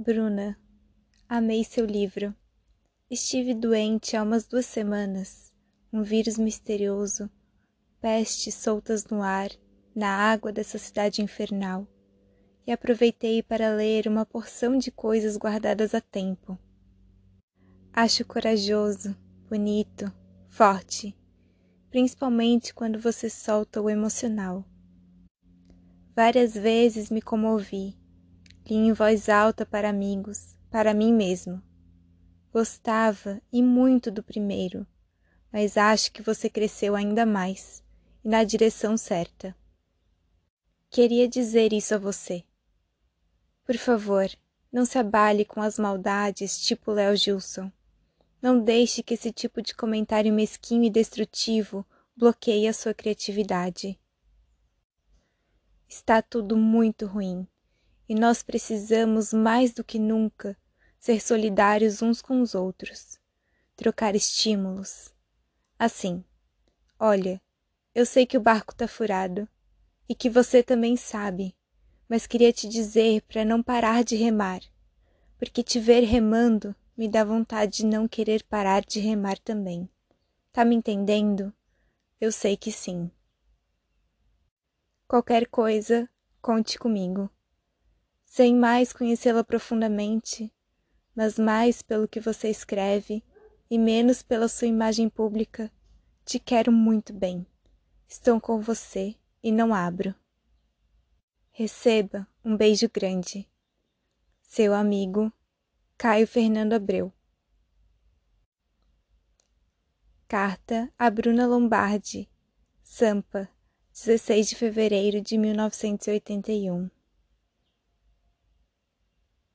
Bruna, amei seu livro. Estive doente há umas duas semanas. Um vírus misterioso, pestes soltas no ar, na água dessa cidade infernal. E aproveitei para ler uma porção de coisas guardadas a tempo. Acho corajoso, bonito, forte, principalmente quando você solta o emocional. Várias vezes me comovi, em voz alta para amigos, para mim mesmo. Gostava e muito do primeiro, mas acho que você cresceu ainda mais e na direção certa. Queria dizer isso a você. Por favor, não se abale com as maldades tipo Léo Gilson. Não deixe que esse tipo de comentário mesquinho e destrutivo bloqueie a sua criatividade. Está tudo muito ruim e nós precisamos mais do que nunca ser solidários uns com os outros, trocar estímulos. Assim, olha, eu sei que o barco tá furado e que você também sabe, mas queria te dizer para não parar de remar, porque te ver remando me dá vontade de não querer parar de remar também. Tá me entendendo? Eu sei que sim. Qualquer coisa, conte comigo. Sem mais conhecê-la profundamente, mas mais pelo que você escreve e menos pela sua imagem pública, te quero muito bem. Estou com você e não abro. Receba um beijo grande. Seu amigo, Caio Fernando Abreu. Carta a Bruna Lombardi, Sampa, 16 de fevereiro de 1981.